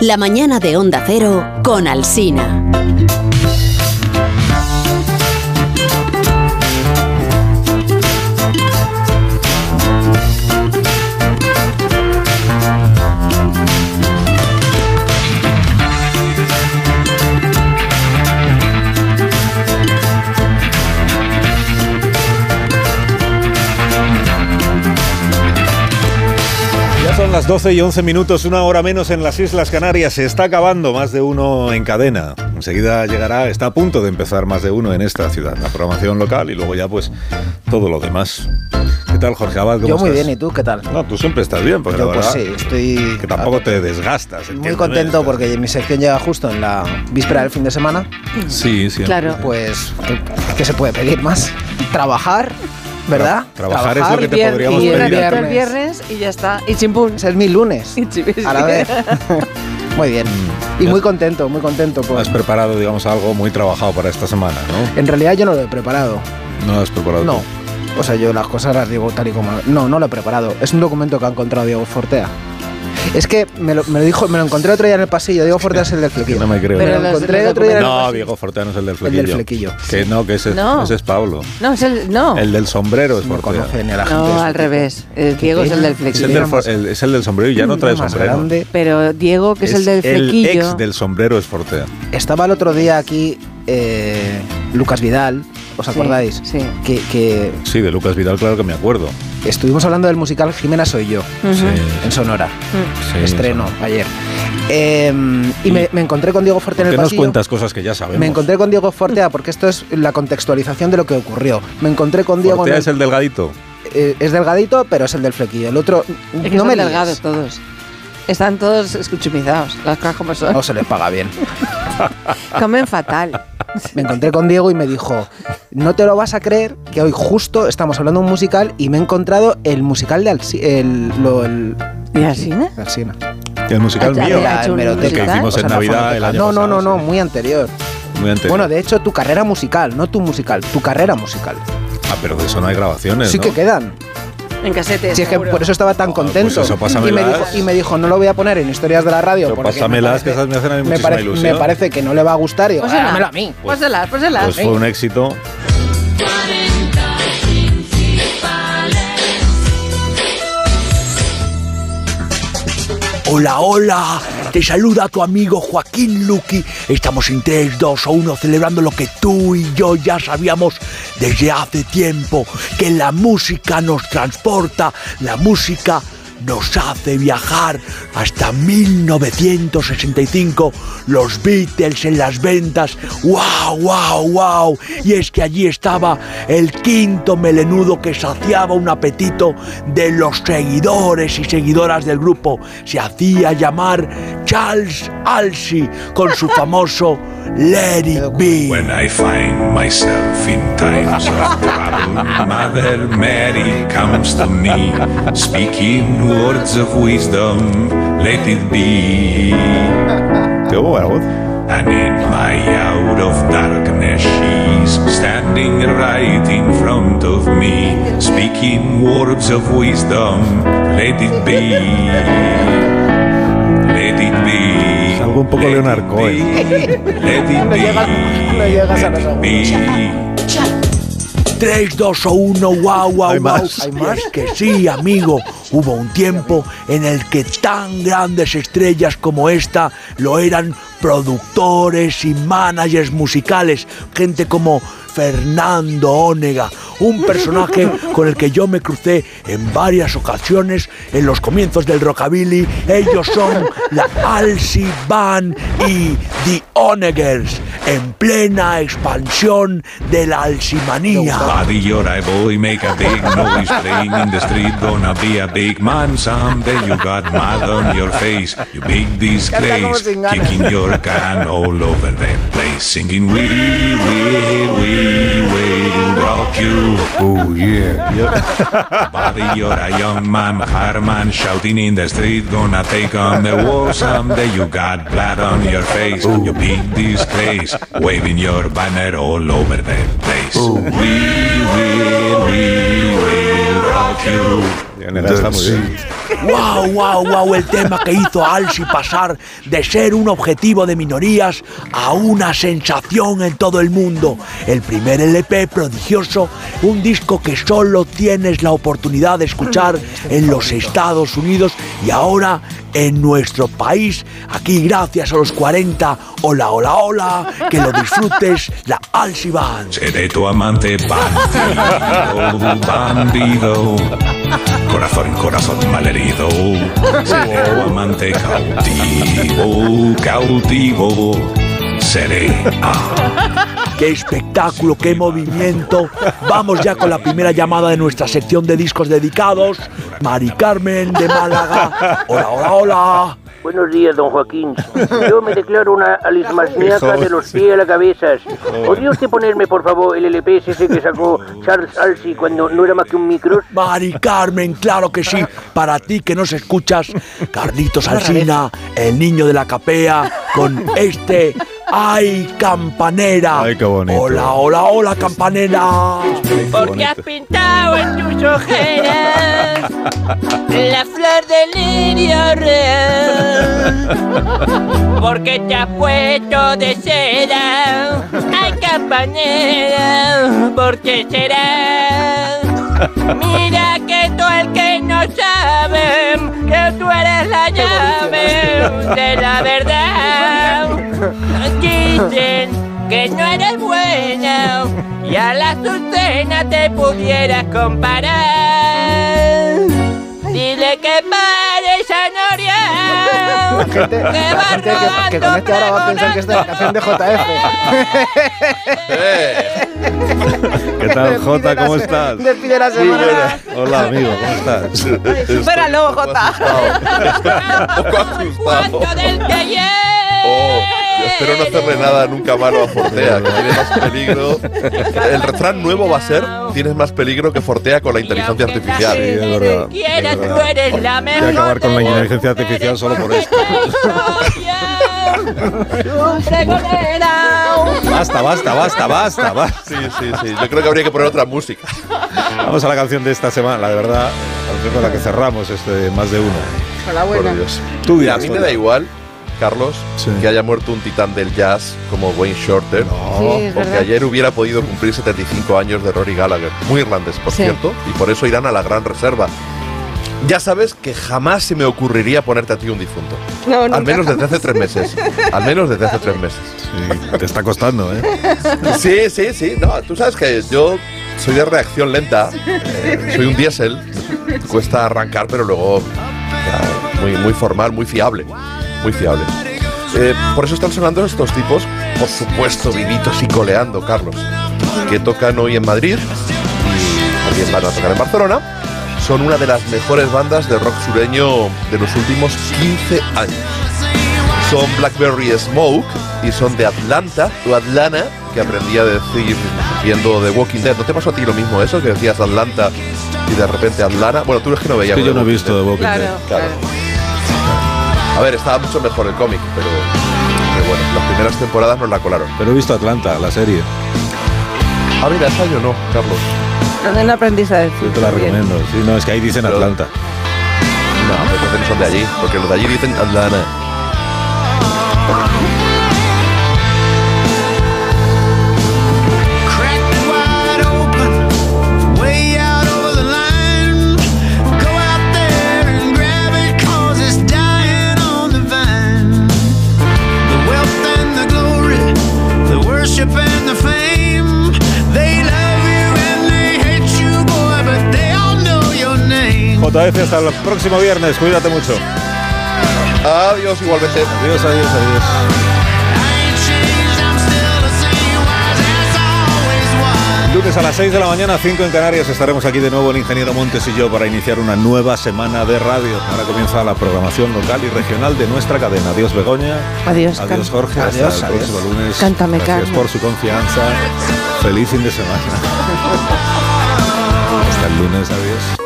La mañana de Onda Cero con Alsina. Son las 12 y 11 minutos, una hora menos en las Islas Canarias. Se está acabando más de uno en cadena. Enseguida llegará, está a punto de empezar más de uno en esta ciudad. La programación local y luego ya pues todo lo demás. ¿Qué tal, Jorge Abad? ¿Cómo Yo muy estás? bien, ¿y tú qué tal? No, tú siempre estás bien, porque Yo la pues verdad sí, estoy que tampoco te desgastas. muy entiéndeme. contento porque mi sección llega justo en la víspera del fin de semana. Sí, sí. Claro. Pues, ¿qué, qué se puede pedir más? Trabajar, ¿verdad? Tra- trabajar es lo que te podríamos y pedir. el Viernes. viernes. viernes y ya está. Y chimpún. Es mi lunes. Y chipis. A la vez. muy bien. Y muy contento, muy contento. Por... Has preparado, digamos, algo muy trabajado para esta semana, ¿no? En realidad yo no lo he preparado. No lo has preparado. No. tú. O sea, yo las cosas las digo tal y como... No, no lo he preparado. Es un documento que ha encontrado Diego Fortea. Es que me lo, me lo dijo, me lo encontré otro día en el pasillo. Diego Fortea es el del flequillo. no me creo. Pero Me lo los- encontré los otro día en el No. Diego Forteano es el del El flequillo. del flequillo. Que no, que ese, No. ese es Pablo. No, es el. No. El del sombrero es No Fortea. a la gente. no, este al tipo. revés. El Diego es el del Es el, flequillo. del, el- es el del sombrero y ya no trae sombrero. grande. Pero Diego, que es, el del El flequillo. ex del sombrero es Fortea. Estaba el otro día aquí eh, Lucas Vidal, ¿os Sí, acordáis? Sí. Que, que Sí, de Lucas Vidal, claro que me acuerdo. estuvimos hablando del musical Jimena Soy Yo. Sí, en Sonora. sí, Estreno ayer. Eh, y me, me encontré con Diego Fortea ¿Por en el nos pasillo. cuentas cosas que ya sabemos? Me encontré con Diego Fortea porque esto es la contextualización de lo que ocurrió. Me encontré con Diego. en Fortea el- es el delgadito. eh, es delgadito, pero es el del flequillo. El otro Es que no son me líes. delgados todos. Están todos escuchumizados. Las cosas como son. No se les paga bien. Comen fatal. Me encontré con Diego y me dijo, no te lo vas a creer que hoy justo estamos hablando de un musical y me he encontrado el musical de Alsi el, lo, el, ¿Y así, no? de Alsina. El musical Ah, mío. un El El que musical. hicimos O sea, en la Navidad el año No, no, pasado, no, no, sí. muy anterior. Muy anterior. Bueno, de hecho, tu carrera musical, no tu musical, tu carrera musical. Ah, pero de eso no hay grabaciones, Sí ¿no? que quedan. En casete. Si es que seguro. por eso estaba tan Ah, pues contento. eso, y, me pásamelas. dijo, y me dijo, no lo voy a poner en historias de la radio. Pero porque pásamelas, me que esas me hacen a mí me, parece- ilusión. me parece que no le va a gustar. Y digo, dámelo a mí. Póselas, póselas. Pues fue un éxito. Hola, hola, te saluda tu amigo Joaquín Luqui. Estamos en 3, 2 o 1 celebrando lo que tú y yo ya sabíamos desde hace tiempo, que la música nos transporta, la música nos hace viajar hasta 1965, los Beatles en las ventas, wow, wow, wow, y es que allí estaba el quinto melenudo que saciaba un apetito de los seguidores y seguidoras del grupo, se hacía llamar Charles Alsi con su famoso Let It Be. When I find myself in times of trouble, Mother Mary comes to me, speaking words of wisdom, let it be. Tengo buena voz. And in my hour of darkness, she's standing right in front of me, speaking words of wisdom, let it be. Un poco let Leonard it Cohen. be, Let it No be. llegas- no llegas a los be. 3, 2 o 1, wow, wow, Hay wow. más. Hay más. que sí, amigo, hubo un tiempo en el que tan grandes estrellas como esta lo eran productores y managers musicales, gente como Fernando Onega, un personaje con el que yo me crucé en varias ocasiones en los comienzos del rockabilly. Ellos son la Alcy Band y The Onegers, en plena expansión de la alcimanía. Buddy, you're a boy, make a big noise playing in the street. Gonna be a big man someday. You got mud on your face, you big disgrace. Kicking your can all over the place, singing we will, we will rock you. Oh, yeah. Buddy, you're a young man, hard man, shouting in the street. Gonna take on the war someday. You got blood on your face, oh. you beat big disgrace. Waving your banner all over the place. Oh. We will, we will rock you. Leonard está muy bien. ¡Wow, wow, wow! El tema que hizo a Alsi pasar de ser un objetivo de minorías a una sensación en todo el mundo. El primer LP prodigioso, un disco que solo tienes la oportunidad de escuchar en los Estados Unidos y ahora en nuestro país, aquí gracias a los 40. Hola, hola, hola, que lo disfrutes, la Alsi Band. Seré tu amante bandido, bandido. Corazón, corazón malherido. Seré tu amante cautivo, cautivo. Seré. Ah. ¡Qué espectáculo, qué movimiento! Vamos ya con la primera llamada de nuestra sección de discos dedicados. Mari Carmen de Málaga. Hola, hola, hola. Buenos días, don Joaquín. Yo me declaro una alismasníaca de los pies a la cabeza. ¿Podría usted ponerme, por favor, el LP ese que sacó Charles Alsi cuando no era más que un micro? Mari Carmen, claro que sí. Para ti que nos escuchas, Carlitos Alsina, el niño de la capea, con este ¡Ay, campanera! Ay, qué bonito. Hola, hola, hola, campanera. Porque has pintado en tus ojeras la flor del lirio real. Porque te has puesto de seda. Ay, campanera, ¿por qué será? Mira que tú el que no sabe que tú eres la llave de la verdad. Dicen que no eres buena y a la Azucena te pudieras comparar. Dile que pare esa noria. La gente, la gente que, que conecte ahora va a pensar que esta es la canción de JF. ¿Qué tal, Jota? ¿Cómo estás? Despide la semana. Hola, amigo, ¿cómo estás? Supéralo, Jota. Un poco asustado. Del que Oh, yo espero no hacerle nada nunca malo a Fortea, que tiene más peligro. El refrán nuevo va a ser: tienes más peligro que Fortea con la inteligencia artificial. Sí, es verdad. quieras, es tú eres la Voy mejor. a acabar con la inteligencia artificial solo por esto. Basta, basta, basta, basta, basta. Sí, sí, sí. Yo creo que habría que poner otra música. Vamos a la canción de esta semana, la verdad, la canción con la que cerramos este más de uno. Enhorabuena. Por Dios. Tú Mira, a dirás, mí me da igual, Carlos, Sí. que haya muerto un titán del jazz como Wayne Shorter. Sí, es O que verdad. ayer hubiera podido cumplir 75 años de Rory Gallagher. Muy irlandés, por Sí. cierto. Y por eso irán a la gran reserva. Ya sabes que jamás se me ocurriría ponerte a ti un difunto. No, Al menos desde hace tres meses. Al menos desde hace tres meses. Sí, te está costando, ¿eh? Sí, sí, sí. No, tú sabes que yo soy de reacción lenta. eh, soy un diésel. Cuesta arrancar, pero luego ya, muy, muy formal, muy fiable. Muy fiable. Eh, por eso están sonando estos tipos, por supuesto, vivitos y coleando, Carlos, que tocan hoy en Madrid y también van a tocar en Barcelona. Son una de las mejores bandas de rock sureño de los últimos 15 años son Blackberry Smoke y son de Atlanta o Atlanta, que aprendí a decir viendo The Walking Dead. ¿No te pasó a ti lo mismo eso? Que decías Atlanta y de repente Atlanta. Bueno, tú es que no veías. Yo no he visto Dead. The Walking Claro, Dead. Claro. claro. A ver, estaba mucho mejor el cómic, pero, pero bueno, las primeras temporadas nos la colaron. Pero he visto Atlanta, la serie. Ah, mira, esa yo no, Carlos. ¿Dónde no aprendiste a decir? Yo te la recomiendo. Sí, no, es que ahí dicen Pero- Atlanta. No, entonces no son de allí, porque los de allí dicen Atlanta. JF, hasta el próximo viernes. Cuídate mucho. Adiós, igualmente. Adiós, adiós, adiós. Lunes a las 6 de la mañana, 5 en Canarias, estaremos aquí de nuevo el ingeniero Montes y yo para iniciar una nueva semana de radio. Ahora comienza la programación local y regional de nuestra cadena. Adiós Begoña. Adiós, Adiós. Jorge. Adiós, Hasta el adiós. próximo lunes. Cántame, Gracias Carmen. por su confianza. Feliz fin de semana. Hasta el lunes. Adiós.